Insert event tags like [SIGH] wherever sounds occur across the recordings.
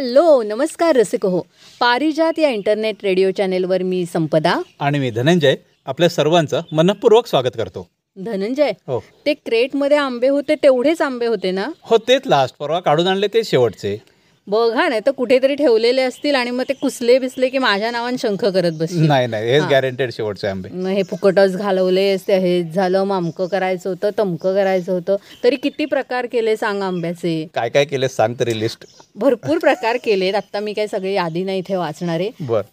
नमस्कार रसिक हो पारिजात या इंटरनेट रेडिओ चॅनेलवर मी संपदा. आणि मी धनंजय आपल्या सर्वांचं मनपूर्वक स्वागत करतो. धनंजय हो. ते क्रेटमध्ये आंबे होते तेवढेच आंबे होते ना? हो तेच लास्ट परवा काढून आणले ते शेवटचे. बघा नाही तर कुठेतरी ठेवलेले असतील आणि मग ते कुसले बिसले की माझ्या नावाने शंख करत बसतील नाही नाही हेच गॅरंटेड शेवटचे आंबे. मग हे फुकटच घालवलेस ते हेच झालं मामकं करायचं होतं तमकं करायचं होतं. तरी किती प्रकार केले सांग आंब्याचे? काय काय केले सांग तरी लिस्ट भरपूर प्रकार केलेत. आता मी काही सगळी यादी नाही इथे वाचणारे.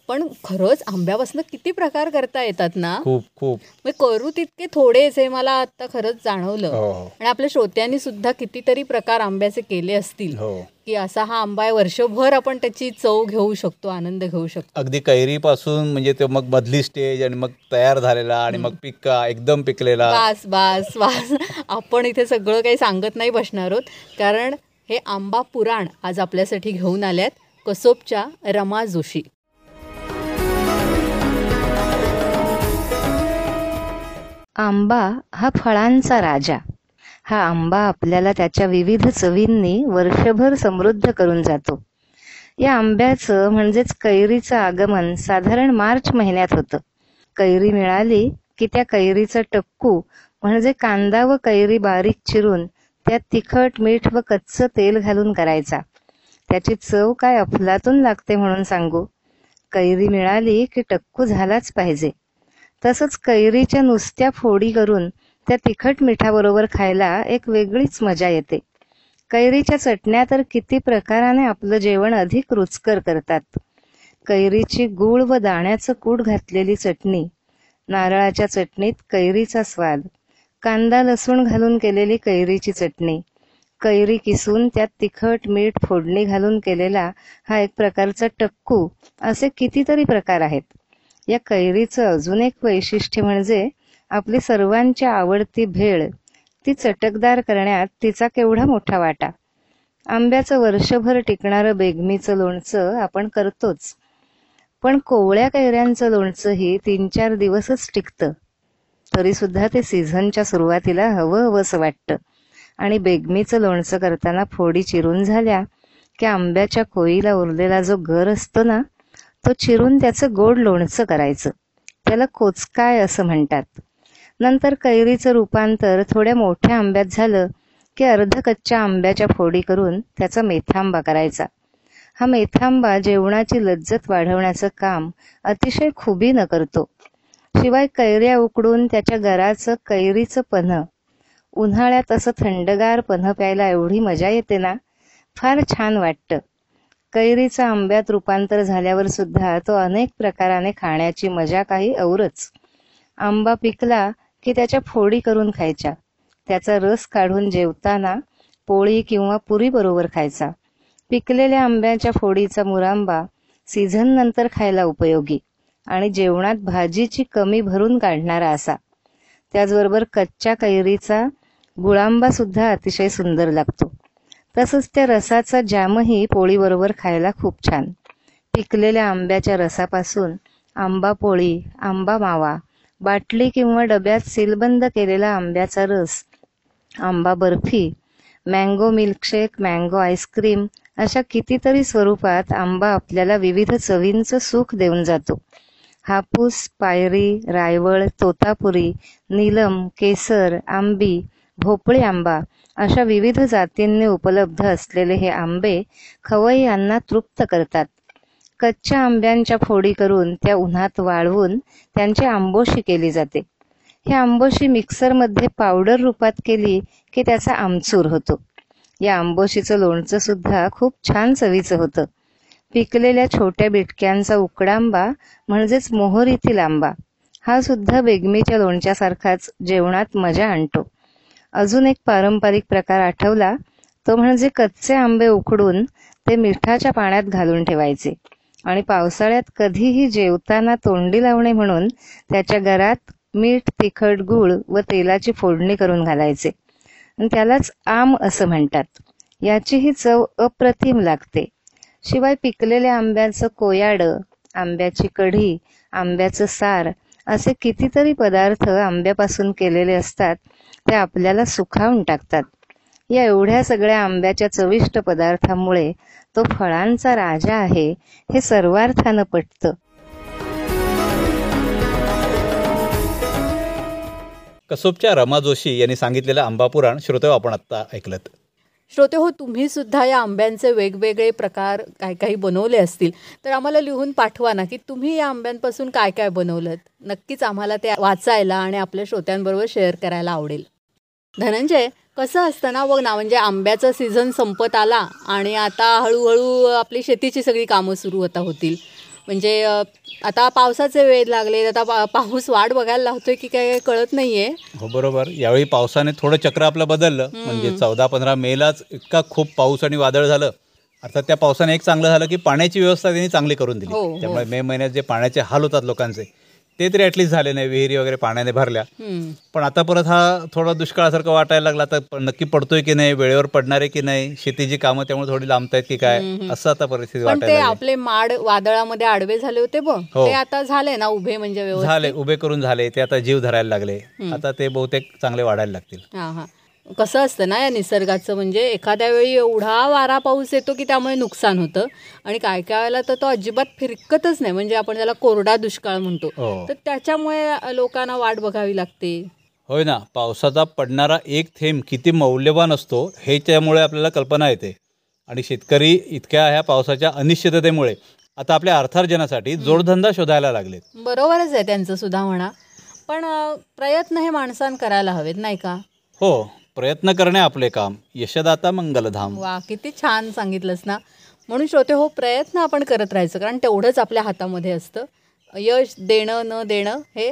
पण खरंच आंब्यापासून किती प्रकार करता येतात ना? खूप खूप. मग करू तितके थोडेच हे मला आता खरंच जाणवलं. हो हो. आणि आपल्या श्रोत्यांनी सुद्धा कितीतरी प्रकार आंब्याचे केले असतील. हो. की असा हा आंबा आहे वर्षभर आपण त्याची चव घेऊ शकतो आनंद घेऊ शकतो. अगदी कैरीपासून म्हणजे ते मग मधली स्टेज आणि मग तयार झालेला आणि मग पिक्का एकदम पिकलेला. बास बास बास आपण इथे सगळं काही सांगत नाही बसणार आहोत. कारण हे आंबा पुराण आज आपल्यासाठी घेऊन आल्यात कसोबच्या रमा जोशी. आंबा हा फळांचा राजा. हा आंबा आपल्याला त्याच्या विविध चवींनी वर्षभर समृद्ध करून जातो. या आंब्याचं म्हणजेच कैरीचं आगमन साधारण मार्च महिन्यात होतं. कैरी मिळाली की त्या कैरीचं टक्कू म्हणजे कांदा व कैरी बारीक चिरून त्यात तिखट मीठ व कच्चं तेल घालून करायचा. त्याची चव काय अफलातून लागते म्हणून सांगू. कैरी मिळाली की टक्कू झालाच पाहिजे. तसंच कैरीच्या नुसत्या फोडी करून त्या तिखट मिठाबरोबर खायला एक वेगळीच मजा येते. कैरीच्या चटण्या तर किती प्रकाराने आपलं जेवण अधिक रुचकर करतात. कैरीची गूळ व दाण्याचं कूट घातलेली चटणी नारळाच्या चटणीत कैरीचा स्वाद कांदा लसूण घालून केलेली कैरीची चटणी कैरी किसून त्यात तिखट मीठ फोडणी घालून केलेला हा एक प्रकारचा टक्कू असे कितीतरी प्रकार आहेत. या कैरीचं अजून एक वैशिष्ट्य म्हणजे आपली सर्वांची आवडती भेळ ती चटकदार करण्यात तिचा केवढा मोठा वाटा. आंब्याचं वर्षभर टिकणारं बेगमीचं लोणचं आपण करतोच. पण कोवळ्या कैऱ्यांचं लोणचंही तीन चार दिवसच टिकतं. तरी सुद्धा ते सीझनच्या सुरुवातीला हवं हवंसं वाटतं. आणि बेगमीचं लोणचं करताना फोडी चिरून झाल्या की आंब्याच्या कोईला उरलेला जो गर असतो ना तो चिरून त्याचं गोड लोणचं करायचं. त्याला कोचकाय असं म्हणतात. नंतर कैरीचं रूपांतर थोड्या मोठ्या आंब्यात झालं की अर्ध कच्च्या आंब्याच्या फोडी करून त्याचा मेथांबा करायचा. हा मेथांबा जेवणाची लज्जत वाढवण्याचं काम अतिशय खुबीनं करतो. शिवाय कैऱ्या उकडून त्याच्या गराचं कैरीचं पन्ह उन्हाळ्यात असं थंडगार पन्ह प्यायला एवढी मजा येते ना? फार छान वाटतं. कैरीचं आंब्यात रूपांतर झाल्यावर सुद्धा तो अनेक प्रकाराने खाण्याची मजा काही औरच. आंबा पिकला की त्याच्या फोडी करून खायच्या. त्याचा रस काढून जेवताना पोळी किंवा पुरी बरोबर खायचा. पिकलेल्या आंब्याच्या फोडीचा मुरांबा सीझन नंतर खायला उपयोगी आणि जेवणात भाजीची कमी भरून काढणारा असा. त्याचबरोबर कच्च्या कैरीचा गुळांबा सुद्धा अतिशय सुंदर लागतो. तसंच त्या रसाचा जामही पोळीबरोबर खायला खूप छान. पिकलेल्या आंब्याच्या रसापासून आंबा पोळी आंबा मावा बाटली किंवा डब्यात सीलबंद केलेला आंब्याचा रस आंबा barfi mango milkshake mango ice cream अशा कितीतरी स्वरूपात आंबा आपल्याला विविध चवींचं सुख देऊन जातो. हापूस पायरी रायवळ तोतापुरी नीलम केसर आंबी भोपळी आंबा अशा विविध जातींनी उपलब्ध असलेले हे आंबे खवय्यांना तृप्त करतात. कच्च्या आंब्यांच्या फोडी करून त्या उन्हात वाळवून त्यांची आंबोशी केली जाते. ही आंबोशी मिक्सरमध्ये पावडर रूपात केली की त्याचा आमचूर होतो. या आंबोशीचं लोणचं सुद्धा खूप छान चवीचं होतं. पिकलेल्या छोट्या बिटक्यांचा उकडांबा म्हणजेच मोहरीतील आंबा हा सुद्धा बेगमीच्या लोणच्यासारखाच जेवणात मजा आणतो. अजून एक पारंपरिक प्रकार आठवला तो म्हणजे कच्चे आंबे उकडून ते मिठाच्या पाण्यात घालून ठेवायचे. आणि पावसाळ्यात कधीही जेवताना तोंडी लावणे म्हणून त्याच्या घरात मीठ तिखट गूळ व तेलाची फोडणी करून घालायचे. आणि त्यालाच आम असं म्हणतात. याचीही चव अप्रतिम लागते. शिवाय पिकलेल्या आंब्याचं कोयाडं आंब्याची कढी आंब्याचं सार असे कितीतरी पदार्थ आंब्यापासून केलेले असतात ते आपल्याला सुखावून टाकतात. या एवढ्या सगळ्या आंब्याच्या चविष्ट पदार्थामुळे तो फळांचा राजा आहे हे सर्वार्थानं पटतं. कसोबच्या रमा जोशी यांनी सांगितलेलं आंबा पुराण श्रोते आपण आत्ता ऐकलं श्रोते हो तुम्ही सुद्धा या आंब्यांचे वेगवेगळे प्रकार काय काही बनवले असतील तर आम्हाला लिहून पाठवा ना की तुम्ही या आंब्यांपासून काय काय बनवलं नक्कीच आम्हाला ते वाचायला आणि आपल्या श्रोत्यांबरोबर शेअर करायला आवडेल. धनंजय कसं असतं ना बघ ना म्हणजे आंब्याचा सीझन संपत आला आणि आता हळूहळू आपली शेतीची सगळी कामं सुरू होता होतील. म्हणजे आता पावसाचे वेळ लागले आता पा पाऊस वाट बघायला लावतोय की काय कळत नाहीये. हो बरोबर. यावेळी पावसाने थोडं चक्र आपलं बदललं. म्हणजे चौदा पंधरा मेलाच इतका खूप पाऊस आणि वादळ झालं. अर्थात त्या पावसाने एक चांगलं झालं की पाण्याची व्यवस्था त्यांनी चांगली करून दिली. हो, हो. त्यामुळे मे महिन्यात जे पाण्याचे हाल होतात लोकांचे ते तरी ॲटलिस्ट झाले नाही विहिरी वगैरे पाण्याने भरल्या. पण आता परत हा थोडा दुष्काळासारखं वाटायला लागला तर नक्की पडतोय की नाही वेळेवर पडणार आहे की नाही शेतीची कामं त्यामुळे थोडी लांबतायत की काय असं आता परिस्थिती वाटायला. आपले माड वादळामध्ये आडवे झाले होते हो. ते आता झाले ना उभे म्हणजे झाले उभे करून झाले ते आता जीव धरायला लागले. आता ते बहुतेक चांगले वाढायला लागतील. कसं असतं ना या निसर्गाचं म्हणजे एखाद्या वेळी एवढा वारा पाऊस येतो की त्यामुळे नुकसान होतं. आणि काय काय वेळेला तर तो अजिबात फिरकतच नाही. म्हणजे आपण त्याला कोरडा दुष्काळ म्हणतो हो. तर त्याच्यामुळे लोकांना वाट बघावी लागते. होय ना पावसाचा पडणारा एक थेंब किती मौल्यवान असतो हे त्यामुळे आपल्याला कल्पना येते. आणि शेतकरी इतक्या ह्या पावसाच्या अनिश्चिततेमुळे आता आपल्या अर्थार्जनासाठी जोडधंदा शोधायला लागलेत. बरोबरच आहे त्यांचं सुद्धा म्हणा. पण अं, प्रयत्न हे माणसानं करायला हवेत नाही का? हो. प्रयत्न करणे आपले काम. यशदाता मंगलधाम. वा किती छान सांगितलंस ना. म्हणून श्रोते हो प्रयत्न आपण करत राहायचं कारण तेवढंच आपल्या हातामध्ये असतं. यश देणं न देणं हे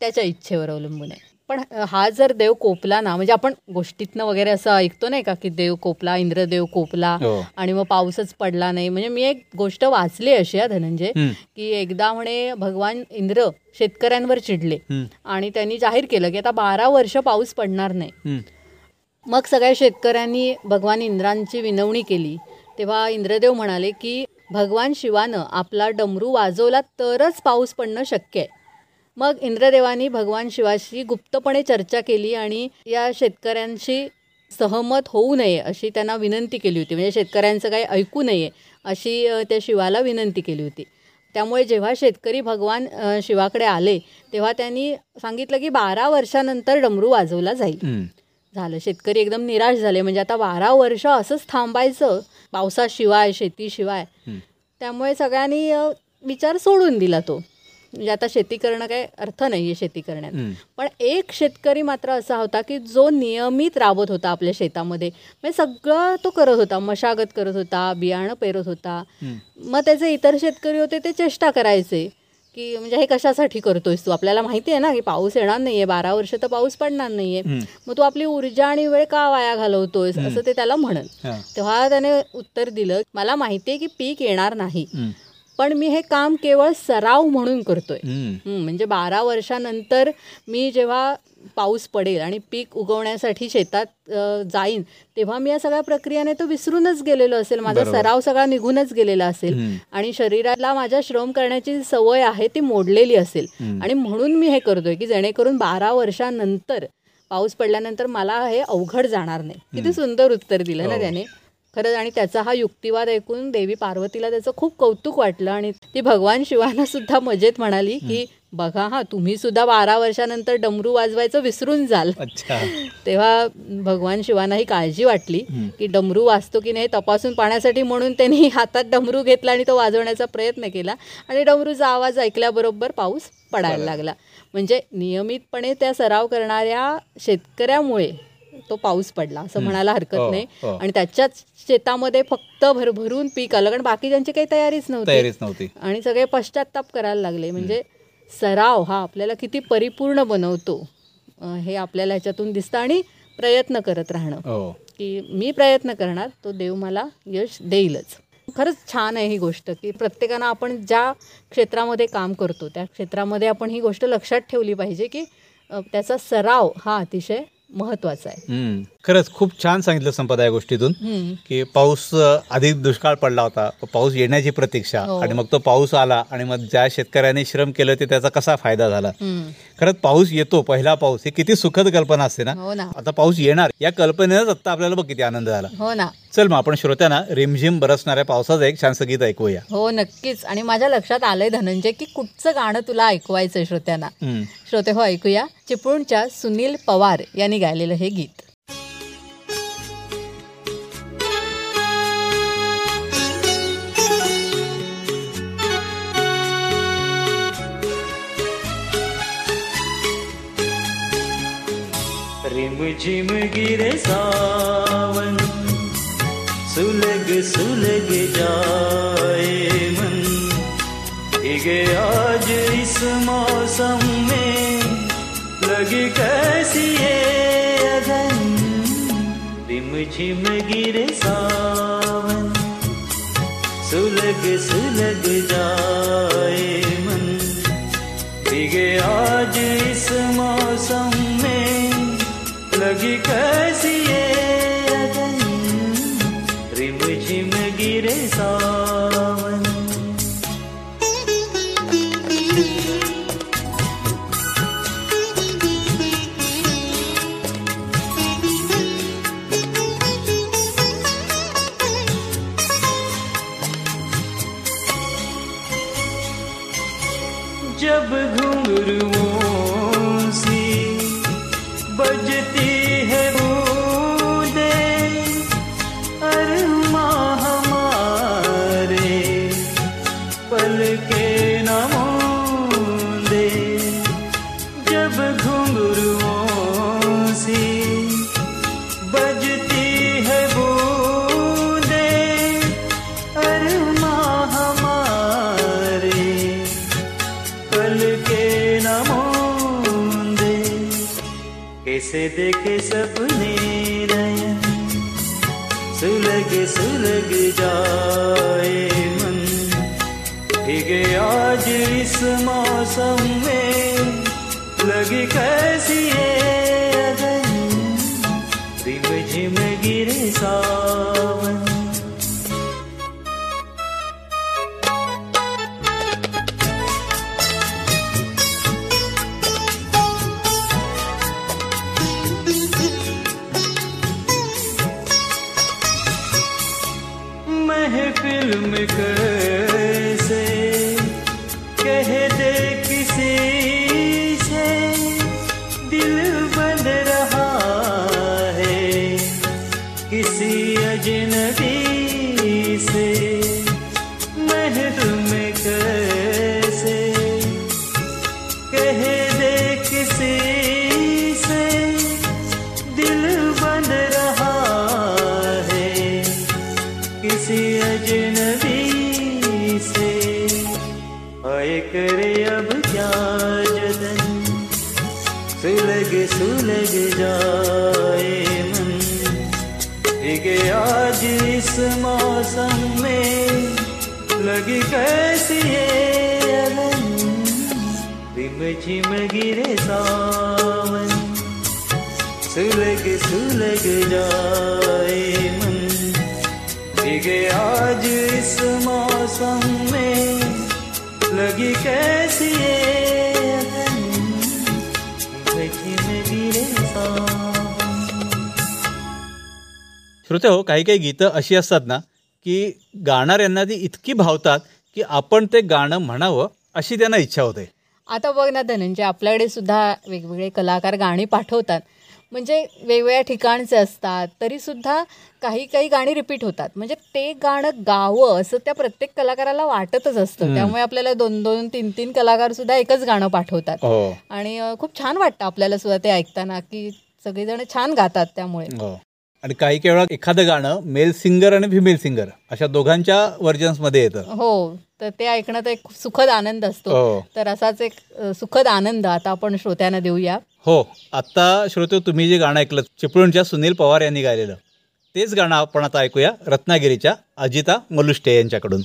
त्याच्या इच्छेवर अवलंबून आहे. पण हा जर देव कोपला ना म्हणजे आपण गोष्टीतनं वगैरे असं ऐकतो नाही का की देव कोपला इंद्रदेव कोपला हो. आणि मग पाऊसच पडला नाही. म्हणजे मी एक गोष्ट वाचली अशी आहे धनंजय की एकदा म्हणे भगवान इंद्र शेतकऱ्यांवर चिडले आणि त्यांनी जाहीर केलं की आता बारा वर्ष पाऊस पडणार नाही. मग सगळ्या शेतकऱ्यांनी भगवान इंद्रांची विनवणी केली. तेव्हा इंद्रदेव म्हणाले की भगवान शिवानं आपला डमरू वाजवला तरच पाऊस पडणं शक्य आहे. मग इंद्रदेवानी भगवान शिवाशी गुप्तपणे चर्चा केली आणि या शेतकऱ्यांशी सहमत होऊ नये अशी त्यांना विनंती केली होती. म्हणजे शेतकऱ्यांचं काही ऐकू नये अशी त्या शिवाला विनंती केली होती. त्यामुळे जेव्हा शेतकरी भगवान शिवाकडे आले तेव्हा त्यांनी सांगितलं की बारा वर्षानंतर डमरू वाजवला जाईल. झालं. शेतकरी एकदम निराश झाले. म्हणजे आता बारा वर्ष असंच थांबायचं पावसाशिवाय शेतीशिवाय. त्यामुळे सगळ्यांनी विचार सोडून दिला तो. म्हणजे आता शेती करणं काही अर्थ नाही आहे शेती करण्यात. पण एक शेतकरी मात्र असा होता की जो नियमित राबत होता आपल्या शेतामध्ये. म्हणजे सगळं तो करत होता. मशागत करत होता बियाणं पेरत होता. मग त्याचे इतर शेतकरी होते ते चेष्टा करायचे. की म्हणजे हे कशासाठी करतोयस तू आपल्याला माहिती आहे ना की पाऊस येणार नाहीये बारा वर्ष तर पाऊस पडणार नाहीये. मग तू आपली ऊर्जा आणि वेळ का वाया घालवतोयस असं ते त्याला म्हणत हा. तेव्हा त्याने उत्तर दिलं मला माहिती आहे की पीक येणार नाही. पण मी हे काम केवळ सराव म्हणून करतोय म्हणजे बारा वर्षानंतर मी जेव्हा पाऊस पडेल आणि पीक उगवण्यासाठी शेतात जाईन तेव्हा मी या सगळ्या प्रक्रियाने तो विसरूनच गेलेलो असेल माझा. सराव सगळा निघूनच गेलेला असेल. आणि शरीराला माझ्या श्रम करण्याची सवय आहे ती मोडलेली असेल. आणि म्हणून मी हे करतोय की जेणेकरून बारा वर्षानंतर पाऊस पडल्यानंतर मला हे अवघड जाणार नाही किती सुंदर उत्तर दिलं ना हो. त्याने खरंच आणि त्याचा हा युक्तिवाद ऐकून देवी पार्वतीला त्याचं खूप कौतुक वाटलं. आणि ती भगवान शिवाना सुद्धा मजेत म्हणाली की बघा हा तुम्ही सुद्धा बारा वर्षानंतर डमरू वाजवायचं विसरून जाल. अच्छा. तेव्हा भगवान शिवांना ही काळजी वाटली. की डमरू वाजतो की नाही तपासून पाहण्यासाठी म्हणून त्यांनी [LAUGHS] हातात डमरू घेतला आणि तो वाजवण्याचा प्रयत्न केला. आणि डमरूचा आवाज ऐकल्याबरोबर पाऊस पडायला लागला. म्हणजे नियमितपणे त्या सराव करणाऱ्या शेतकऱ्यामुळे तो पाऊस पडला असं म्हणायला हरकत हो, नाही. हो. आणि त्याच्याच शेतामध्ये फक्त भरभरून पीक आलं कारण बाकी त्यांची काही तयारीच नव्हती. आणि सगळे पश्चाताप करायला लागले. म्हणजे सराव हा आपल्याला किती परिपूर्ण बनवतो हे आपल्याला ह्याच्यातून दिसतं आणि प्रयत्न करत राहणं. हो. की मी प्रयत्न करणार तो देव मला यश देईलच. खरंच छान आहे ही गोष्ट की प्रत्येकानं आपण ज्या क्षेत्रामध्ये काम करतो त्या क्षेत्रामध्ये आपण ही गोष्ट लक्षात ठेवली पाहिजे की त्याचा सराव हा अतिशय महत्वाचं आहे. खरंच खूप छान सांगितलं संपदा या गोष्टीतून. की पाऊस आधी दुष्काळ पडला होता पाऊस येण्याची प्रतीक्षा हो. आणि मग तो पाऊस आला आणि मग ज्या शेतकऱ्याने श्रम केलं ते त्याचा कसा फायदा झाला. खरंच पाऊस येतो पहिला पाऊस ही किती सुखद कल्पना असते ना. हो ना. आता पाऊस येणार या कल्पनेनंच आता आपल्याला बघ किती आनंद झाला. हो ना. चल मग आपण श्रोत्यांना रिमझिम बरसणाऱ्या पावसाचं एक छानसं गीत ऐकूया. हो नक्कीच. आणि माझ्या लक्षात आलंय धनंजय की कुठचं गाणं तुला ऐकवायचंय श्रोत्यांना. श्रोते हो ऐकूया. चिपळूणच्या सुनील पवार यांनी गायलेलं हे गीत. रिम झिम गिरे सावन सुलग सुलग जाए मन। इगे आज इस मौसम में लगी कैसी अगन। रिम झिम गिरे सावन सुलग सुलग जा गिरे देखे सपने नयन सुलग सुलग जाए मन। भीगे आज इस मौसम में, लगी कैसी है अगन रिम झिम गिरे सावन। भीगे आज इस मौसम में लगी कैसी है रिम झिम गिरे सावन। सुलग सुलग जाए मन। भीगे आज इस मौसम में लगी कैसी है श्रोते हो काही काही गीतं अशी असतात ना की गाणाऱ्यांना ती इतकी भावतात की आपण ते गाणं म्हणावं अशी त्यांना इच्छा होते. आता बघ ना धनंजय आपल्याकडे सुद्धा वेगवेगळे कलाकार गाणी पाठवतात. म्हणजे वेगवेगळ्या ठिकाणचे असतात तरी सुद्धा काही काही गाणी रिपीट होतात. म्हणजे ते गाणं गावं असं त्या प्रत्येक कलाकाराला वाटतच असतं. त्यामुळे आपल्याला दोन दोन तीन तीन कलाकार सुद्धा एकच गाणं पाठवतात. हो. आणि खूप छान वाटतं आपल्याला सुद्धा ते ऐकताना की सगळेजण छान गातात त्यामुळे. हो. आणि काही काही वेळा एखादं गाणं मेल सिंगर आणि फिमेल सिंगर अशा दोघांच्या व्हर्जन्समध्ये येतं. हो तर ते ऐकणं तर एक सुखद आनंद असतो. हो. तर असाच एक सुखद आनंद आता आपण श्रोत्यांना देऊया. हो आत्ता श्रोते तुम्ही जे गाणं ऐकलं चिपळूणच्या सुनील पवार यांनी गायलेलं तेच गाणं आपण आता ऐकूया रत्नागिरीच्या अजिता मलुष्टे यांच्याकडून.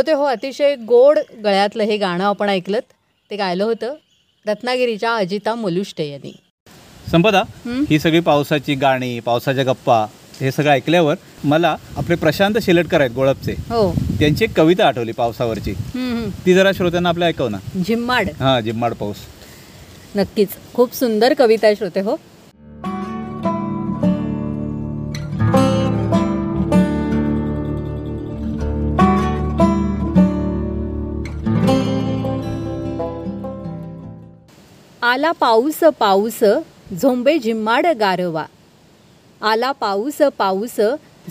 श्रोते हो अतिशय गोड गळ्यातलं हे गाणं आपण ऐकलं ते गायलं होतं रत्नागिरीच्या अजिता मोलुष्टे यांनी. संपदा हं? सगळी पावसाची गाणी पावसाच्या गप्पा हे सगळं ऐकल्यावर मला आपले प्रशांत शेलटकर आहेत गोळपचे. हो. त्यांची एक कविता आठवली पावसावरची. ती जरा श्रोत्यांना आपल्या ऐकव ना. झिम्माड. हां जिम्माड पाऊस. नक्कीच. खूप सुंदर कविता आहे श्रोते हो. आला पाऊस पाऊस झोंबे झिम्माड गारवा. आला पाऊस पाऊस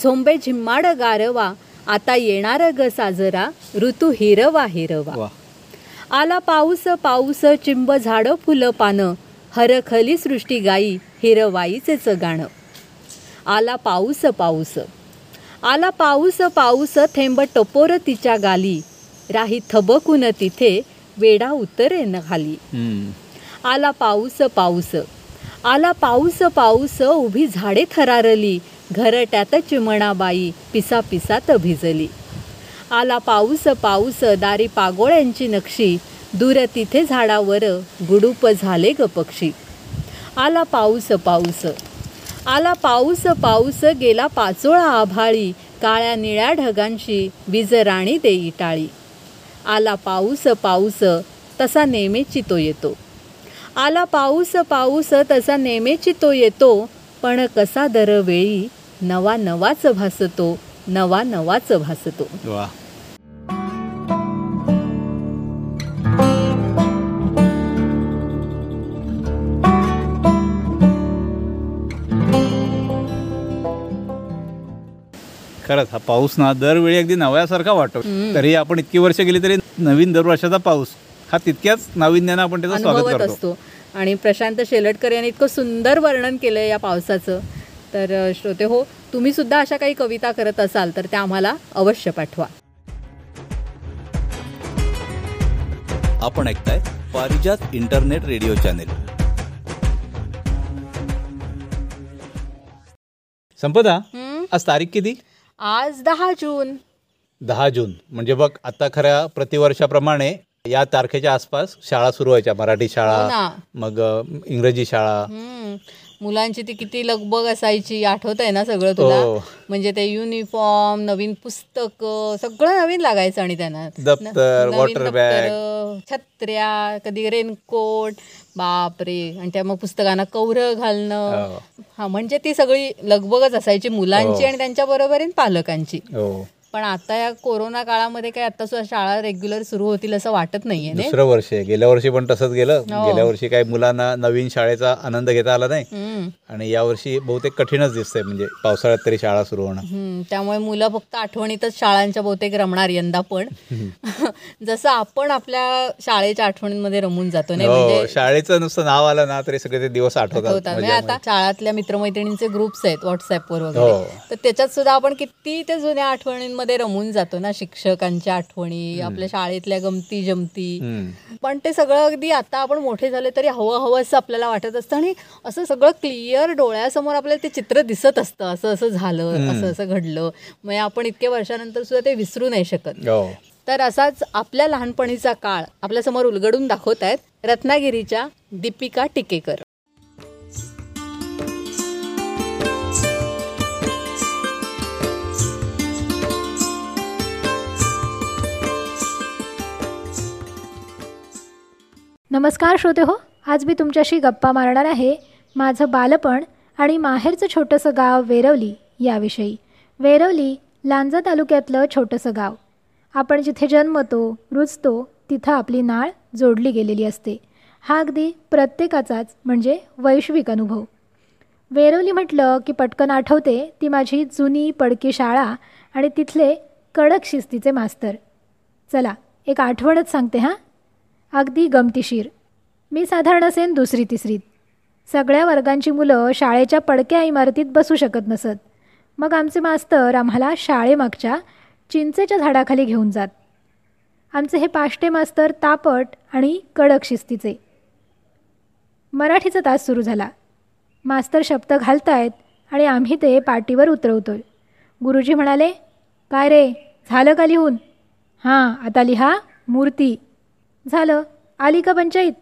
झोंबे झिम्माड गारवा. आता येणार ग साजरा ऋतू हिरवा हिरवा. आला पाऊस पाऊस चिंब झाडं फुलं पानं. हरखली सृष्टी गाई हिरवाईचेच गाणं. आला पाऊस पाऊस. आला पाऊस पाऊस थेंब टपोर तिच्या गाली. राही थबकून तिथे वेडा उतरे न खाली हं. आला पाऊस पाऊस. आला पाऊस पाऊस उभी झाडे थरारली. घरट्यात चिमणाबाई पिसा पिसात भिजली. आला पाऊस पाऊस दारी पागोळ्यांची नक्षी. दूर तिथे झाडावर गुडूप झाले ग पक्षी. आला पाऊस पाऊस. आला पाऊस पाऊस गेला पाचोळा आभाळी. काळ्या निळ्या ढगांशी विजराणी देई टाळी आला पाऊस पाऊस तसा नेहमीची तो येतो. आला पाऊस पाऊस तसा नेहमीची तो येतो. पण कसा दरवेळी नवा नवाच भासतो नवा नवाच भासतो. खरंच हा पाऊस ना दरवेळी अगदी नव्यासारखा वाटतो. तरी आपण इतकी वर्ष गेली तरी नवीन दरवर्षाचा पाऊस हा तितक्याच नाविन्यानं आपण त्याचं स्वागत करतो. असतो. आणि प्रशांत शेलटकर यांनी इतकं सुंदर वर्णन केलं या पावसाचं. तर श्रोते हो तुम्ही सुद्धा अशा काही कविता करत असाल तर त्या आम्हाला अवश्य पाठवा. आपण ऐकताय Parijat internet radio channel. Sampada? आज तारीख किती? आज दहा जून. दहा जून. म्हणजे बघ आता खऱ्या प्रतिवर्षाप्रमाणे या तारखेच्या आसपास शाळा सुरू व्हायच्या मराठी हो शाळा ना मग इंग्रजी शाळा. मुलांची ती किती लगबग असायची आठवत आहे ना सगळं तुला हो. म्हणजे ते युनिफॉर्म नवीन पुस्तक सगळं नवीन लागायचं आणि त्यांना दप्तर, वॉटर बॅग. छत्र्या कधी रेनकोट बापरे आणि त्या मग पुस्तकांना कौर घालणं हो. हा म्हणजे ती सगळी लगबगच असायची मुलांची हो. आणि त्यांच्या बरोबरीन पालकांची हो पण आता या कोरोना काळामध्ये काय आता सुद्धा शाळा रेग्युलर सुरू होतील असं वाटत नाहीये ने दुसरं वर्ष आहे. गेल्या वर्षी पण तसंच गेलं. हो. गेल्या वर्षी काही मुलांना नवीन शाळेचा आनंद घेता आला नाही. आणि यावर्षी बहुतेक कठीणच दिसतंय म्हणजे पावसाळ्यात तरी शाळा सुरू होणं. त्यामुळे मुलं फक्त आठवणीतच शाळांच्या बहुतेक रमणार यंदा पण. [LAUGHS] जसं आपण आपल्या शाळेच्या आठवणींमध्ये रमून जातो नाही? हो म्हणजे शाळेचं नुसतं नाव आलं ना तरी सगळे ते दिवस आठवतात. होतात म्हणजे आता शाळातल्या मित्रमैत्रिणींचे ग्रुप्स आहेत व्हॉट्सअपवर हो. वगैरे. तर त्याच्यात सुद्धा आपण किती त्या जुन्या आठवणींमध्ये रमून जातो ना शिक्षकांच्या आठवणी आपल्या शाळेतल्या गमती जमती. पण ते सगळं अगदी आता आपण मोठे झाले तरी हवं हवं असं आपल्याला वाटत असतं आणि असं सगळं क्लिअर डोळ्यासमोर आपल्याला ते चित्र दिसत असतं. असं असं झालं असं असं घडलं. मग आपण इतक्या वर्षानंतर सुद्धा ते विसरू नाही शकत. हो. तर असाच आपल्या लहानपणीचा काळ आपल्यासमोर उलगडून दाखवत आहेत रत्नागिरीच्या दीपिका टिकेकर. नमस्कार श्रोते हो आज मी तुमच्याशी गप्पा मारणार आहे. माझं बालपण आणि माहेरचं छोटंसं गाव वेरवली याविषयी. वेरवली लांजा तालुक्यातलं छोटंसं गाव. आपण जिथे जन्मतो रुजतो तिथं आपली नाळ जोडली गेलेली असते. हा अगदी प्रत्येकाचाच म्हणजे वैश्विक अनुभव. वेरवली म्हटलं की पटकन आठवते ती माझी जुनी पडकी शाळा आणि तिथले कडक शिस्तीचे मास्तर. चला एक आठवणच सांगते हां? अगदी गमतीशीर. मी साधारण असेन दुसरी तिसरीत. सगळ्या वर्गांची मुलं शाळेच्या पडक्या इमारतीत बसू शकत नसत. मग आमचे मास्तर आम्हाला शाळेमागच्या चिंचेच्या झाडाखाली घेऊन जात. आमचे हे पाष्टे मास्तर तापट आणि कडक शिस्तीचे. मराठीचा तास सुरू झाला. मास्तर शब्द घालतायत आणि आम्ही ते पाटीवर उतरवतोय. गुरुजी म्हणाले काय रे झालं का लिहून? हां आता लिहा मूर्ती. झालं. आली का पंचायत?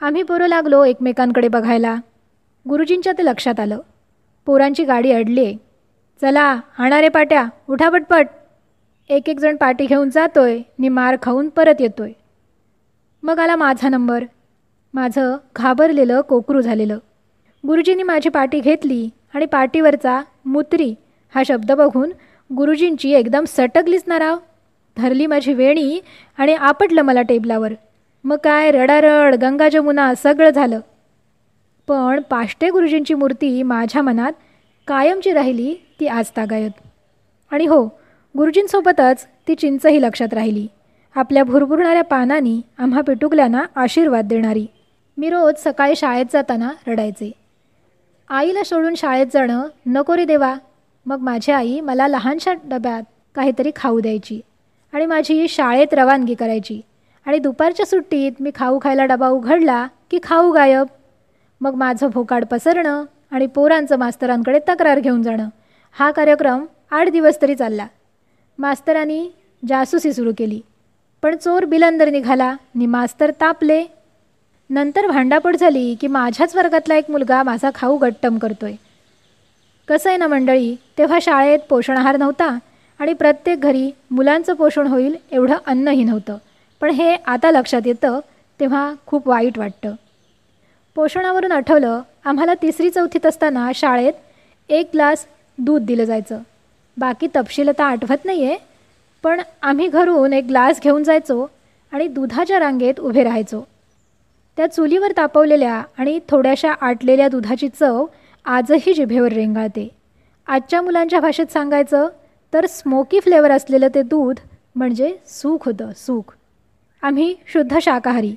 आम्ही पोरं लागलो एकमेकांकडे बघायला. गुरुजींच्या ते लक्षात आलं. पोरांची गाडी अडली आहे. चला हाणारे पाट्या उठा पटपट. एक एक जण पाटी घेऊन जातोय नि मार खाऊन परत येतोय. मग आला माझा नंबर. माझं घाबरलेलं कोकरू झालेलं. गुरुजींनी माझी पाटी घेतली आणि पाटीवरचा मुत्री हा शब्द बघून गुरुजींची एकदम सटकलीच ना राव. धरली माझी वेणी आणि आपटलं मला टेबलावर. मग काय रडारड गंगा जमुना सगळं झालं. पण पाष्टे गुरुजींची मूर्ती माझ्या मनात कायमची राहिली ती आज तागायत. आणि हो गुरुजींसोबतच ती चिंचही लक्षात राहिली. आपल्या भुरभुरणाऱ्या पानांनी आम्हा पिटुकल्यांना आशीर्वाद देणारी. मी रोज सकाळी शाळेत जाताना रडायचे. आईला सोडून शाळेत जाणं नको रे देवा. मग माझी आई मला लहानशा डब्यात काहीतरी खाऊ द्यायची. आणि माझी शाळेत रवानगी करायची. आणि दुपारच्या सुट्टीत मी खाऊ खायला डबा उघडला की खाऊ गायब. मग माझं भोकाड पसरणं आणि पोरांचं मास्तरांकडे तक्रार घेऊन जाणं. हा कार्यक्रम आठ दिवस तरी चालला. मास्तरांनी जासूसी सुरू केली. पण चोर बिलंदर निघाला नि मास्तर तापले. नंतर भांडापड झाली की माझ्याच वर्गातला एक मुलगा माझा खाऊ गट्टम करतोय. कसं आहे ना मंडळी तेव्हा शाळेत पोषण आहार नव्हता आणि प्रत्येक घरी मुलांचं पोषण होईल एवढं अन्नही नव्हतं. पण हे आता लक्षात येतं तेव्हा खूप वाईट वाटतं. पोषणावरून आठवलं आम्हाला तिसरी चौथीत असताना शाळेत एक ग्लास दूध दिलं जायचं. बाकी तपशील आता आठवत नाही आहे पण आम्ही घरून एक ग्लास घेऊन जायचो आणि दुधाच्या रांगेत उभे राहायचो. त्या चुलीवर तापवलेल्या आणि थोड्याशा आटलेल्या दुधाची चव आजही जिभेवर रेंगाळते. आजच्या मुलांच्या भाषेत सांगायचं तर स्मोकी फ्लेवर असलेलं ते दूध म्हणजे सुख होतं सूख. आम्ही शुद्ध शाकाहारी.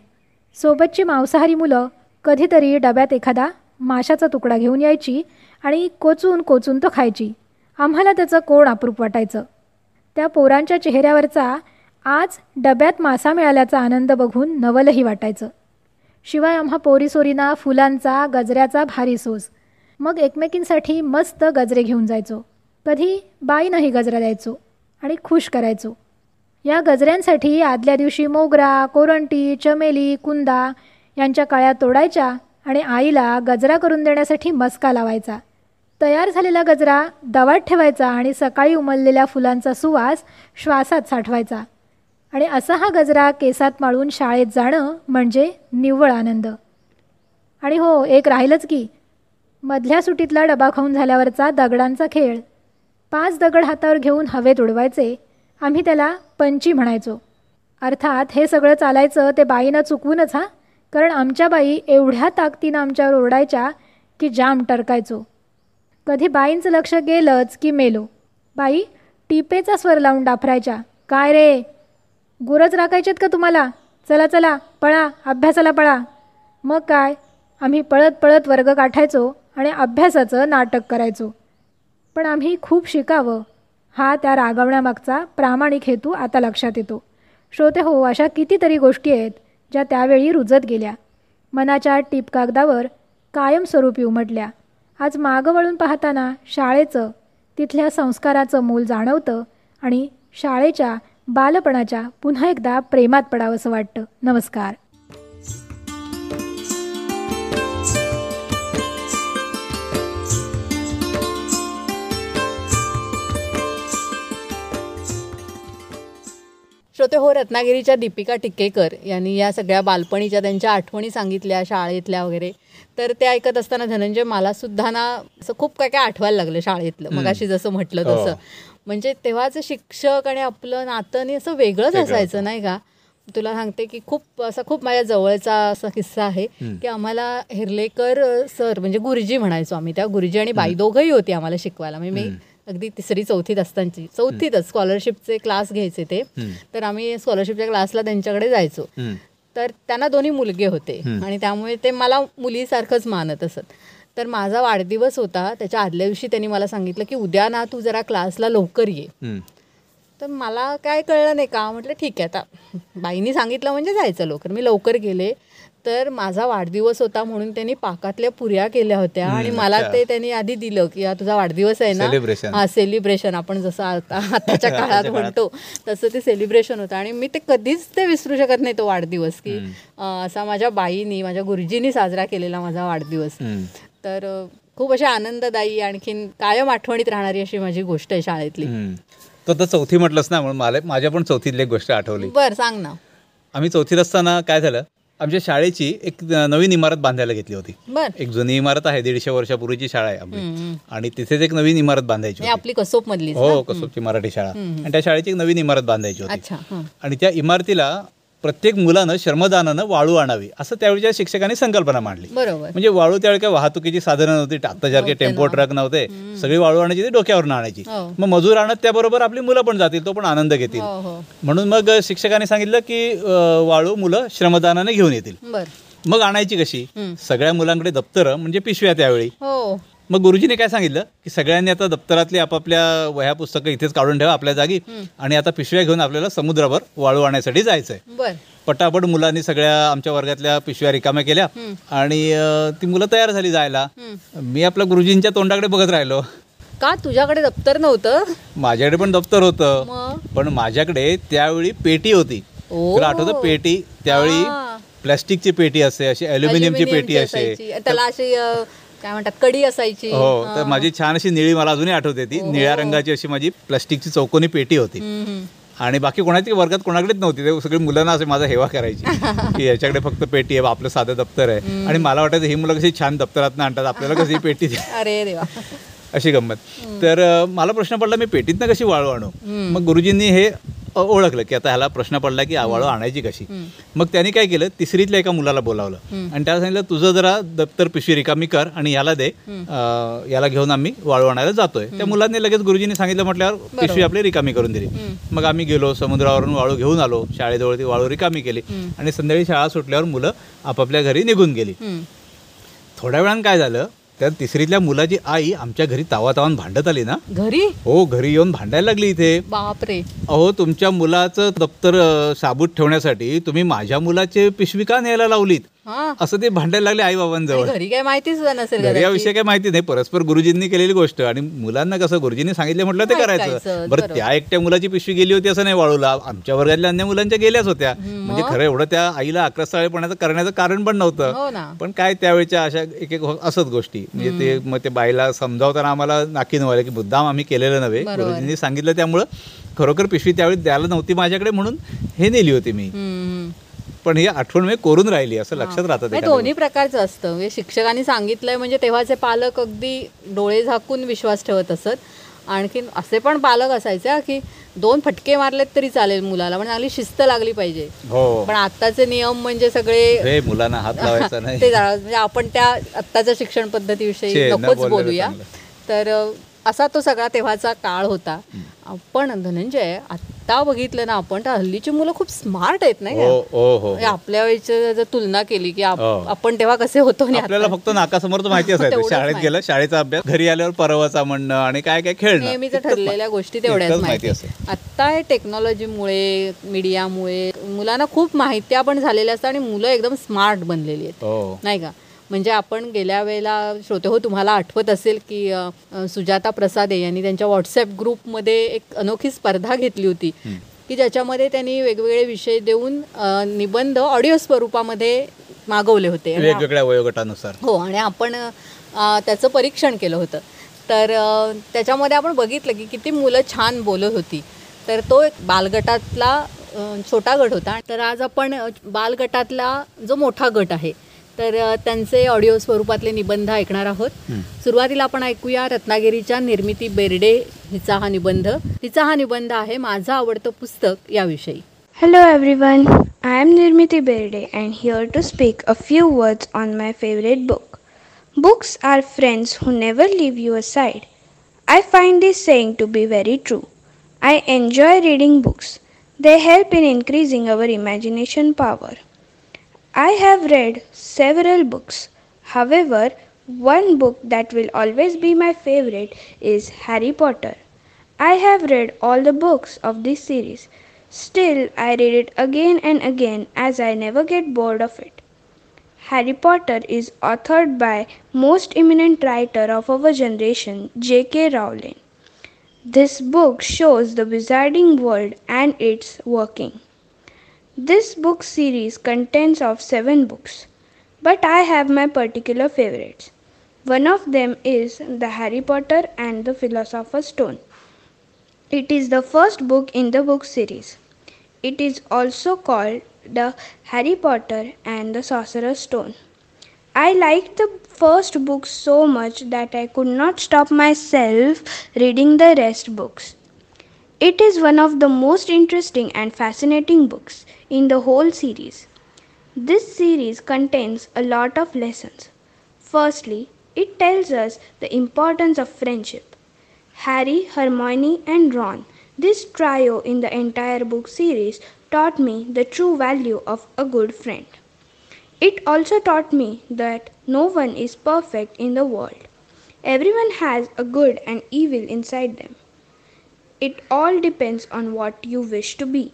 सोबतची मांसाहारी मुलं कधीतरी डब्यात एखादा माशाचा तुकडा घेऊन यायची आणि कोचून कोचून तो खायची. आम्हाला त्याचं कोण अप्रूप वाटायचं? त्या पोरांच्या चेहऱ्यावरचा आज डब्यात मासा मिळाल्याचा आनंद बघून नवलही वाटायचं. शिवाय आम्हा पोरीसोरींना फुलांचा गजऱ्याचा भारी सोस. मग एकमेकींसाठी मस्त गजरे घेऊन जायचो. कधी बाईनंही गजरा द्यायचो आणि खुश करायचो. या गजऱ्यांसाठी आदल्या दिवशी मोगरा कोरंटी चमेली कुंदा यांच्या काळ्या तोडायच्या आणि आईला गजरा करून देण्यासाठी मस्का लावायचा. तयार झालेला गजरा दवात ठेवायचा आणि सकाळी उमललेल्या फुलांचा सुवास श्वासात साठवायचा. आणि असा हा गजरा केसात माळून शाळेत जाणं म्हणजे निव्वळ आनंद. आणि हो एक राहिलंच की मधल्या सुटीतला डबा खाऊन झाल्यावरचा दगडांचा खेळ. पाच दगड हातावर घेऊन हवेत उडवायचे आम्ही त्याला पंची म्हणायचो. अर्थात हे सगळं चालायचं ते बाईनं चुकवूनच हा? कारण आमच्या बाई एवढ्या ताकदीनं आमच्यावर ओरडायच्या की जाम टरकायचो. कधी बाईंचं लक्ष गेलंच की मेलो. बाई टिपेचा स्वर लावून डाफरायच्या. काय रे? गुरज राखायचेत का तुम्हाला? चला चला पळा अभ्यासाला पळा. मग काय? आम्ही पळत पळत वर्ग गाठायचो आणि अभ्यासाचं नाटक करायचो. पण आम्ही खूप शिकावं हा त्या रागवण्यामागचा प्रामाणिक हेतू आता लक्षात येतो. श्रोते हो अशा कितीतरी गोष्टी आहेत ज्या त्यावेळी रुजत गेल्या. मनाच्या टीप कागदावर कायमस्वरूपी उमटल्या. आज मागं वळून पाहताना शाळेचं तिथल्या संस्काराचं मूल जाणवतं आणि शाळेच्या बालपणाच्या पुन्हा एकदा प्रेमात पडावंसं वाटतं. नमस्कार. श्रोते हो रत्नागिरीच्या दीपिका टिक्केकर यांनी या सगळ्या बालपणीच्या त्यांच्या आठवणी सांगितल्या शाळेतल्या वगैरे. तर ते ऐकत असताना धनंजय मला सुद्धा ना असं खूप काय काय आठवायला लागलं शाळेतलं. मग अशी जसं म्हटलं तसं. म्हणजे तेव्हाचं शिक्षक आणि आपलं नातं असं वेगळंच असायचं नाही का? तुला सांगते की खूप असा खूप माझ्या जवळचा असा किस्सा आहे की आम्हाला हिरलेकर सर म्हणजे गुरुजी म्हणायचो आम्ही. त्या गुरुजी आणि बाई दोघंही होती आम्हाला शिकवायला. म्हणजे मी अगदी तिसरी चौथीत असताना चौथीतच स्कॉलरशिपचे क्लास घ्यायचे ते. तर आम्ही स्कॉलरशिपच्या क्लासला त्यांच्याकडे जायचो. तर त्यांना दोन्ही मुलगे होते. आणि त्यामुळे ते मला मुलीसारखंच मानत असत. तर माझा वाढदिवस होता. त्याच्या आदल्या दिवशी त्यांनी मला सांगितलं की उद्या ना तू जरा क्लासला लवकर ये. तर मला काय कळलं नाही का? म्हटलं ठीक आहे आता बाईनी सांगितलं म्हणजे जायचं लवकर. मी लवकर गेले. तर माझा वाढदिवस होता म्हणून त्यांनी पाकातल्या पुऱ्या केल्या होत्या. आणि मला. ते त्यांनी आधी दिलं की हा तुझा वाढदिवस आहे ना. हा सेलिब्रेशन आपण जसं आता [LAUGHS] आताच्या काळात म्हणतो तसं ते सेलिब्रेशन होतं. आणि मी ते कधीच ते विसरू शकत नाही तो वाढदिवस की असा माझ्या बाईनी माझ्या गुरुजींनी साजरा केलेला माझा वाढदिवस. तर खूप अशी आनंददायी आणखीन कायम आठवणीत राहणारी अशी माझी गोष्ट आहे शाळेतली. तो आता चौथी म्हटलंस ना म्हणून मला माझ्या पण चौथीतली एक गोष्ट आठवली. बर सांग ना. आम्ही चौथीत असताना काय झालं? आमच्या शाळेची एक नवीन इमारत बांधायला घेतली होती. एक जुनी इमारत आहे दीडशे वर्षापूर्वीची शाळा आहे आपली. आणि तिथेच एक नवीन इमारत बांधायची आपली कसोप मधली हो कसोबची मराठी शाळा. आणि त्या शाळेची एक नवीन इमारत बांधायची होती. अच्छा. आणि त्या इमारतीला प्रत्येक मुलानं श्रमदानानं वाळू आणावी असं त्यावेळच्या शिक्षकांनी संकल्पना मांडली. बरोबर. म्हणजे वाळू त्यावेळी काय वाहतुकीची साधनं नव्हती आत्तासारखे टेम्पो ट्रक नव्हते सगळी वाळू आणायची ती डोक्यावरून आणायची. हो. मग मजूर आणत त्याबरोबर आपली मुलं पण जातील तो पण आनंद घेतील. हो हो. म्हणून मग शिक्षकांनी सांगितलं की वाळू मुलं श्रमदानाने घेऊन येतील. मग आणायची कशी. सगळ्या मुलांकडे दप्तर म्हणजे पिशव्या त्यावेळी. मग गुरुजीने काय सांगितलं? की सगळ्यांनी आता दप्तरातली आपापल्या वह्या पुस्तकं इथेच काढून ठेवा आपल्या जागी आणि आता पिशव्या घेऊन आपल्याला समुद्रावर वाळू आणण्यासाठी जायचंय. पटापट मुलांनी सगळ्या आमच्या वर्गातल्या पिशव्या रिकाम्या केल्या आणि ती मुलं तयार झाली जायला. मी आपल्या गुरुजींच्या तोंडाकडे बघत राहिलो. का तुझ्याकडे दप्तर नव्हतं? माझ्याकडे पण दप्तर होतं. पण माझ्याकडे त्यावेळी पेटी होती. तुला आठवतं पेटी? त्यावेळी. प्लास्टिकची पेटी असे अशी अल्युमिनियमची पेटी असे. त्याला अशी काय म्हणतात कडी असायची. हो तर माझी छान अशी निळी मला अजूनही आठवते ती निळ्या रंगाची अशी माझी प्लास्टिकची चौकोनी पेटी होती. आणि बाकी कोणाची वर्गात कोणाकडेच नव्हती. ते सगळी मुलांना असे माझा हेवा करायची. [LAUGHS] की याच्याकडे फक्त पेटी आहे आपलं साधं दप्तर आहे. आणि मला वाटायचं ही मुलं कशी छान दप्तरात आणतात. आपल्याला कशी पेटी अरे देवा. अशी गंमत. तर मला प्रश्न पडला मी पेटीतनं कशी वाळू आणू? मग गुरुजींनी हे ओळखलं की आता ह्याला प्रश्न पडला की आ, वाळू आणायची कशी? मग त्यांनी काय केलं? तिसरीतल्या एका मुलाला बोलावलं. आणि त्याला सांगितलं तुझं जरा दप्तर पिशवी रिकामी कर आणि याला दे. याला घेऊन आम्ही वाळू आणायला जातोय. त्या मुलांनी लगेच गुरुजींनी सांगितलं म्हटल्यावर पिशवी आपली रिकामी करून दिली. मग आम्ही गेलो समुद्रावरून वाळू घेऊन आलो. शाळेजवळ ती वाळू रिकामी केली. आणि संध्याकाळी शाळा सुटल्यावर मुलं आपापल्या घरी निघून गेली. थोड्या वेळानं काय झालं? त्या तिसरीतल्या मुलाची आई आमच्या घरी तावा तावान भांडत आली ना. घरी? हो घरी येऊन भांडायला लागली इथे. बापरे. अहो तुमच्या मुलाचं दप्तर साबूत ठेवण्यासाठी तुम्ही माझ्या मुलाची पिशवी का न्यायला लावलीत? असं ते भांडायला लागले आई बाबांजवळ घरी काय माहिती सुद्धा नसेल घरी या कदाचित. विषय काय माहिती नाही परस्पर गुरुजींनी केलेली गोष्ट आणि मुलांना कसं गुरुजींनी सांगितलं म्हटलं ते करायचं. बरं त्या एकट्या मुलाची पिशवी गेली होती असं नाही वाळूला. आमच्या वर्गातल्या अन्य मुलांच्या गेल्याच होत्या. म्हणजे खरं एवढं त्या आईला आक्रसाळेपणाचं करण्याचं कारण पण नव्हतं. हो पण काय त्यावेळेच्या अशा एक एक असत गोष्टी. म्हणजे ते मग ते बाईला समजावताना आम्हाला नाकी नव्हतं की मुद्दाम आम्ही केलेलं नव्हे. गुरुजींनी सांगितलं त्यामुळं खरोखर पिशवी त्यावेळी द्यायला नव्हती माझ्याकडे म्हणून हे नेली होती मी. पण ही आठवण मी कोरून राहिली असं लक्षात राहतं दोन्ही प्रकारचं असतं. म्हणजे शिक्षकांनी सांगितलंय म्हणजे तेव्हाचे पालक अगदी डोळे झाकून विश्वास ठेवत असत. आणखीन असे पण पालक असायचे की दोन फटके मारलेत तरी चालेल मुलाला म्हणजे चांगली शिस्त लागली पाहिजे. हो. पण आत्ताचे नियम म्हणजे सगळे मुलांना हात [LAUGHS] लावायचा नाही. ते म्हणजे आपण त्या आत्ताच्या शिक्षण पद्धतीविषयी नकोच बोलूया. तर असा तो सगळा तेव्हाचा काळ होता. पण धनंजय आत्ता बघितलं ना आपण तर हल्लीची मुलं खूप स्मार्ट आहेत नाही? हो हो हो. म्हणजे आपल्या वेळेची जर तुलना केली की आप-. आपण तेव्हा कसे होतो आपल्याला आता- फक्त नाकासमोरच माहिती असायचं. शाळेत. गेलं शाळेचा अभ्यास घरी आल्यावर परवाचा म्हणणं आणि काय काय खेळणं. नेहमीच ठरलेल्या गोष्टी तेवढ्याच माहिती. आत्ता हे टेक्नॉलॉजीमुळे मीडियामुळे मुलांना खूप माहित्या पण झालेल्या असतात आणि मुलं एकदम स्मार्ट बनलेली आहेत. नाही का? म्हणजे आपण गेल्या वेळेला श्रोते हो तुम्हाला आठवत असेल की सुजाता प्रसादे यांनी त्यांच्या व्हॉट्सॲप ग्रुपमध्ये एक अनोखी स्पर्धा घेतली होती. की ज्याच्यामध्ये त्यांनी वेगवेगळे विषय देऊन निबंध ऑडिओ स्वरूपामध्ये मागवले होते. वेगवेगळ्या वयोगटानुसार. हो आणि आपण त्याचं परीक्षण केलं होतं. तर त्याच्यामध्ये आपण बघितलं की किती मुलं छान बोलत होती. तर तो एक बालगटातला छोटा गट होता. तर आज आपण बालगटातला जो मोठा गट आहे तर त्यांचे ऑडिओ स्वरूपातले निबंध ऐकणार आहोत. सुरुवातीला आपण ऐकूया रत्नागिरीच्या निर्मिती बेर्डे हिचा हा निबंध. हिचा हा निबंध आहे माझं आवडतं पुस्तक याविषयी. Hello everyone I am Nirmiti Berde and here to speak a few words on my favourite book books are friends who never leave you aside I find this saying to be very true I enjoy reading books they help in increasing our imagination power I have read several books. However, one book that will always be my favorite is Harry Potter. I have read all the books of this series. Still, I read it again and again as I never get bored of it. Harry Potter is authored by most eminent writer of our generation, J.K. Rowling. This book shows the wizarding world and its working. This book series contains of 7 books, but I have my particular favorites. One of them is The Harry Potter and the Philosopher's Stone. It is the first book in the book series. It is also called The Harry Potter and the Sorcerer's Stone. I liked the first book so much that I could not stop myself reading the rest books. It is one of the most interesting and fascinating books in the whole series. This series contains a lot of lessons. Firstly, it tells us the importance of friendship. Harry, Hermione, and Ron, this trio in the entire book series, taught me the true value of a good friend. It also taught me that no one is perfect in the world. Everyone has a good and evil inside them. It all depends on what you wish to be.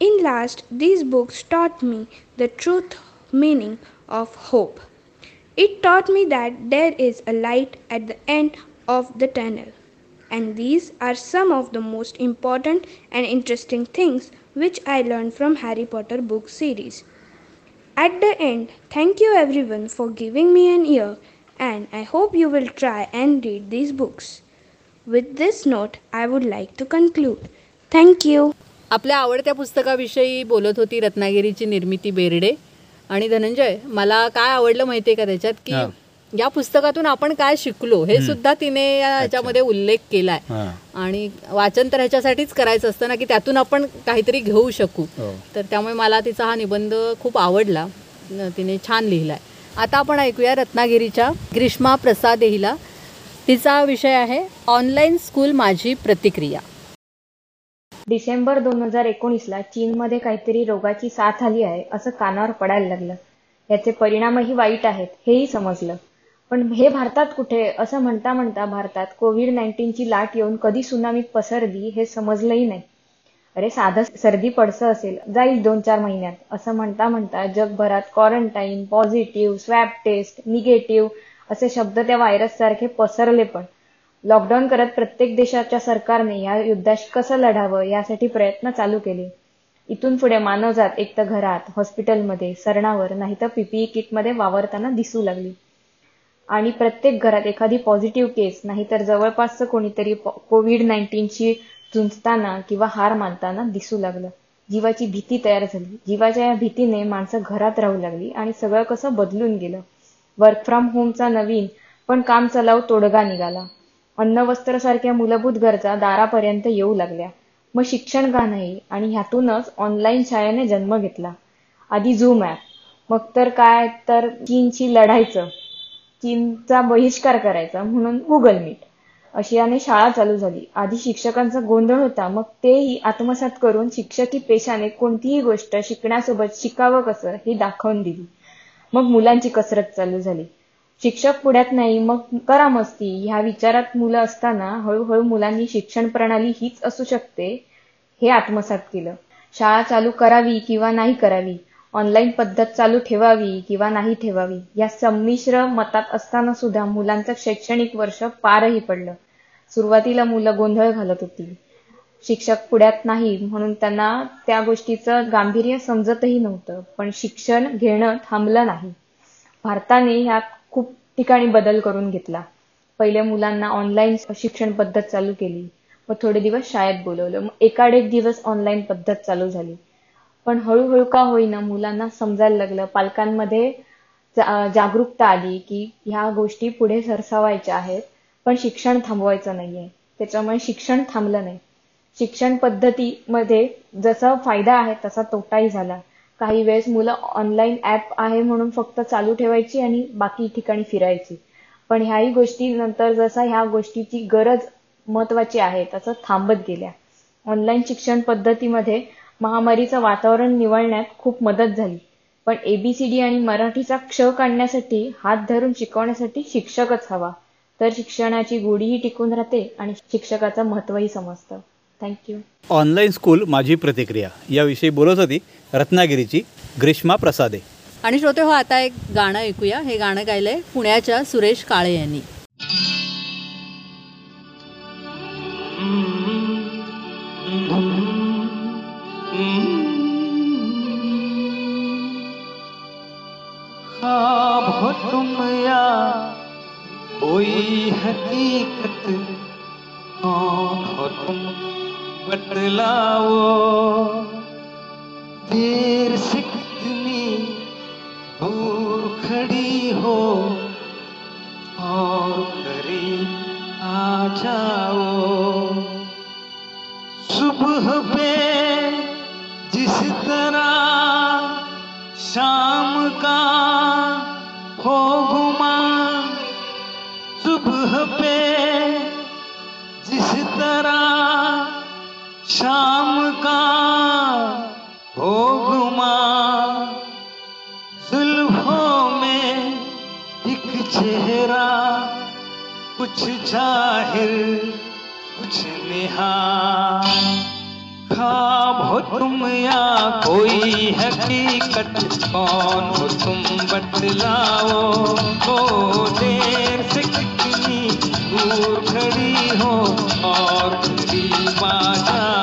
In last, these books taught me the truth meaning of hope. It taught me that there is a light at the end of the tunnel. And these are some of the most important and interesting things which I learned from Harry Potter book series. At the end, thank you everyone for giving me an ear and I hope you will try and read these books. With this note, I would like to conclude. Thank you. आपल्या आवडत्या पुस्तकाविषयी बोलत होती रत्नागिरीची निर्मिती बेर्डे आणि धनंजय मला काय आवडलं माहितीये का त्याच्यात की. या पुस्तकातून आपण काय शिकलो हे सुद्धा तिने या ह्याच्यामध्ये उल्लेख केलाय. आणि वाचन तर ह्याच्यासाठीच करायचं असतं ना की त्यातून आपण काहीतरी घेऊ शकू हो. तर त्यामुळे मला तिचा हा निबंध खूप आवडला तिने छान लिहिलाय आता आपण ऐकूया रत्नागिरीच्या ग्रीष्मा प्रसाद हिला तिचा विषय आहे ऑनलाईन स्कूल माझी प्रतिक्रिया. डिसेंबर दोन हजार एकोणीसला चीनमध्ये काहीतरी रोगाची साथ आली आहे असं कानावर पडायला लागलं. याचे परिणामही वाईट आहेत हेही समजलं. पण हे भारतात कुठे असं म्हणता म्हणता भारतात कोविड नाईन्टीनची लाट येऊन कधी सुनामी पसरली हे समजलंही नाही. अरे साधं सर्दी पडसं असेल जाईल दोन चार महिन्यात असं म्हणता म्हणता जगभरात quarantine positive swab test negative असे शब्द त्या व्हायरस सारखे पसरले पण. लॉकडाऊन करत प्रत्येक देशाच्या सरकारने या युद्धाशी कसं लढावं यासाठी प्रयत्न चालू केले. इथून पुढे मानवजात एक तर घरात हॉस्पिटलमध्ये सरणावर नाही तर पीपीई किटमध्ये वावरताना दिसू लागली. आणि प्रत्येक घरात एखादी पॉझिटिव्ह केस नाही तर जवळपासचं कोणीतरी कोविड नाईन्टीनशी झुंजताना किंवा हार मानताना दिसू लागलं. जीवाची भीती तयार झाली. जीवाच्या या भीतीने माणसं घरात राहू लागली आणि सगळं कसं बदलून गेलं. वर्क फ्रॉम होमचा नवीन पण काम चलाव तोडगा निघाला. अन्न वस्त्र सारख्या मूलभूत गरजा दारापर्यंत येऊ लागल्या. मग शिक्षण का नाही? आणि ह्यातूनच ऑनलाईन शाळेने जन्म घेतला. आधी झूम ॲप मग तर काय? तर चीनशी लढायचं. चीनचा बहिष्कार करायचा म्हणून गुगल मीट अशी याने शाळा चालू झाली. आधी शिक्षकांचा गोंधळ होता. मग तेही आत्मसात करून शिक्षकी पेशाने कोणतीही गोष्ट शिकण्यासोबत शिकावं कसं हे दाखवून दिली. मग मुलांची कसरत चालू झाली. शिक्षक पुढ्यात नाही मग करा मस्ती. ह्या विचारात मुलं असताना हळूहळू मुलांनी शिक्षण प्रणाली हीच असू शकते हे आत्मसात केलं. शाळा चालू करावी किंवा नाही करावी ऑनलाईन पद्धत चालू ठेवावी किंवा नाही ठेवावी या संमिश्र मतात असताना सुद्धा मुलांचं शैक्षणिक वर्ष पारही पडलं. सुरुवातीला मुलं गोंधळ घालत होती. शिक्षक पुढ्यात नाही म्हणून त्यांना त्या गोष्टीचं गांभीर्य समजतही नव्हतं. पण शिक्षण घेणं थांबलं नाही. भारताने ह्या खूप ठिकाणी बदल करून घेतला. पहिले मुलांना ऑनलाईन शिक्षण पद्धत चालू केली. मग थोडे दिवस शाळेत बोलवलं. मग एकाडेक दिवस ऑनलाईन पद्धत चालू झाली. पण हळूहळू का होईना मुलांना समजायला लागलं. पालकांमध्ये जागरूकता आली की ह्या गोष्टी पुढे सरसावायच्या आहेत. पण शिक्षण थांबवायचं नाहीये. त्याच्यामुळे शिक्षण थांबलं नाही. शिक्षण पद्धतीमध्ये जसा फायदा आहे तसा तोटाही झाला. काही वेळेस मुलं ऑनलाईन ऍप आहे म्हणून फक्त चालू ठेवायची आणि बाकी ठिकाणी फिरायची. पण ह्याही गोष्टी नंतर जसा ह्या गोष्टीची गरज महत्वाची आहे तसं थांबत गेल्या. ऑनलाईन शिक्षण पद्धतीमध्ये महामारीचं वातावरण निवळण्यात खूप मदत झाली. पण एबीसीडी आणि मराठीचा क्ष काढण्यासाठी हात धरून शिकवण्यासाठी शिक्षकच हवा. तर शिक्षणाची गोडीही टिकून राहते आणि शिक्षकाचं महत्वही समजतं. थँक्यू ऑनलाईन स्कूल माझी प्रतिक्रिया. याविषयी बोलत होती रत्नागिरीची ग्रीष्मा प्रसादे. आणि श्रोते हो आता एक गाणं ऐकूया. हे गाणं गायलंय पुण्याच्या सुरेश काळे यांनी. हो तुम या कोई हकीकत हो तुम निपट देर से कितनी दूर खड़ी हो और करीब आ जा। जाहिर कुछ खाब हो तुम या कोई हकीकत कौन हो तुम बतलाओ। हो देर से कितनी दूर खड़ी हो और खड़ी बाजार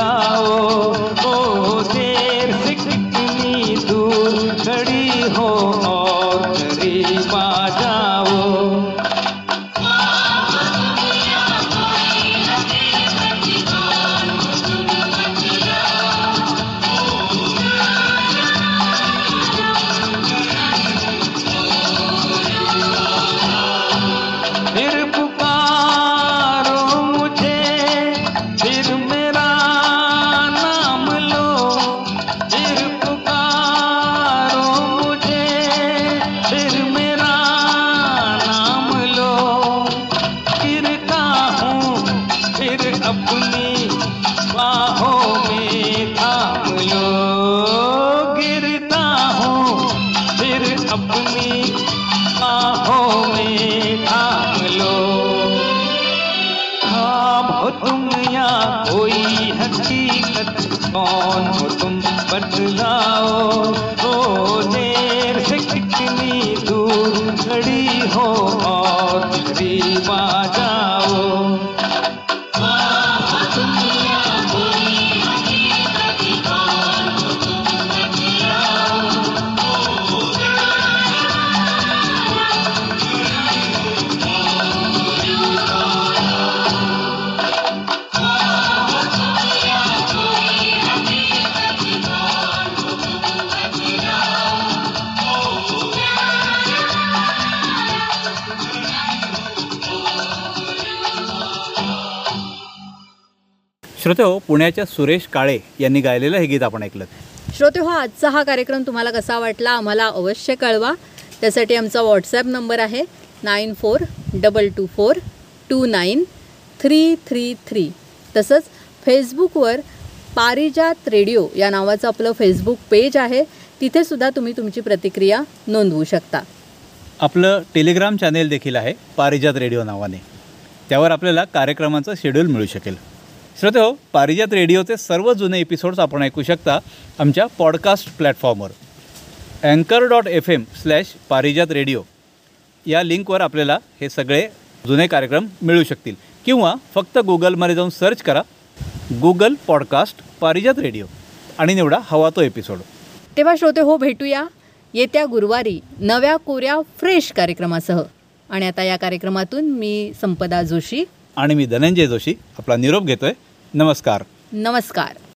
लीला श्रोते हो पुण्याच्या सुरेश काळे यांनी गायलेलं हे गीत आपण ऐकलं श्रोते हो आजचा हा कार्यक्रम तुम्हाला कसा वाटला आम्हाला अवश्य कळवा. त्यासाठी आमचा व्हॉट्सॲप नंबर आहे nine four double two four two nine three three three. तसंच फेसबुकवर पारिजात रेडिओ या नावाचं आपलं फेसबुक पेज आहे. तिथे सुद्धा तुम्ही तुमची प्रतिक्रिया नोंदवू शकता. आपलं टेलिग्राम चॅनेल देखील आहे पारिजात रेडिओ नावाने. त्यावर आपल्याला कार्यक्रमाचं शेड्यूल मिळू शकेल. श्रोते हो पारिजात रेडिओचे सर्व जुने एपिसोड्स आपण ऐकू शकता आमच्या पॉडकास्ट प्लॅटफॉर्मवर अँकर dot F M slash Parijat radio. या लिंकवर आपल्याला हे सगळे जुने कार्यक्रम मिळू शकतील. किंवा फक्त गुगलमध्ये जाऊन सर्च करा गुगल पॉडकास्ट पारिजात रेडिओ आणि निवडा हवा तो एपिसोड तेव्हा श्रोते हो भेटूया येत्या गुरुवारी नव्या कोऱ्या फ्रेश कार्यक्रमासह. आणि आता या कार्यक्रमातून मी संपदा जोशी. आणि मी धनंजय जोशी आपला निरोप घेतोय. नमस्कार. नमस्कार.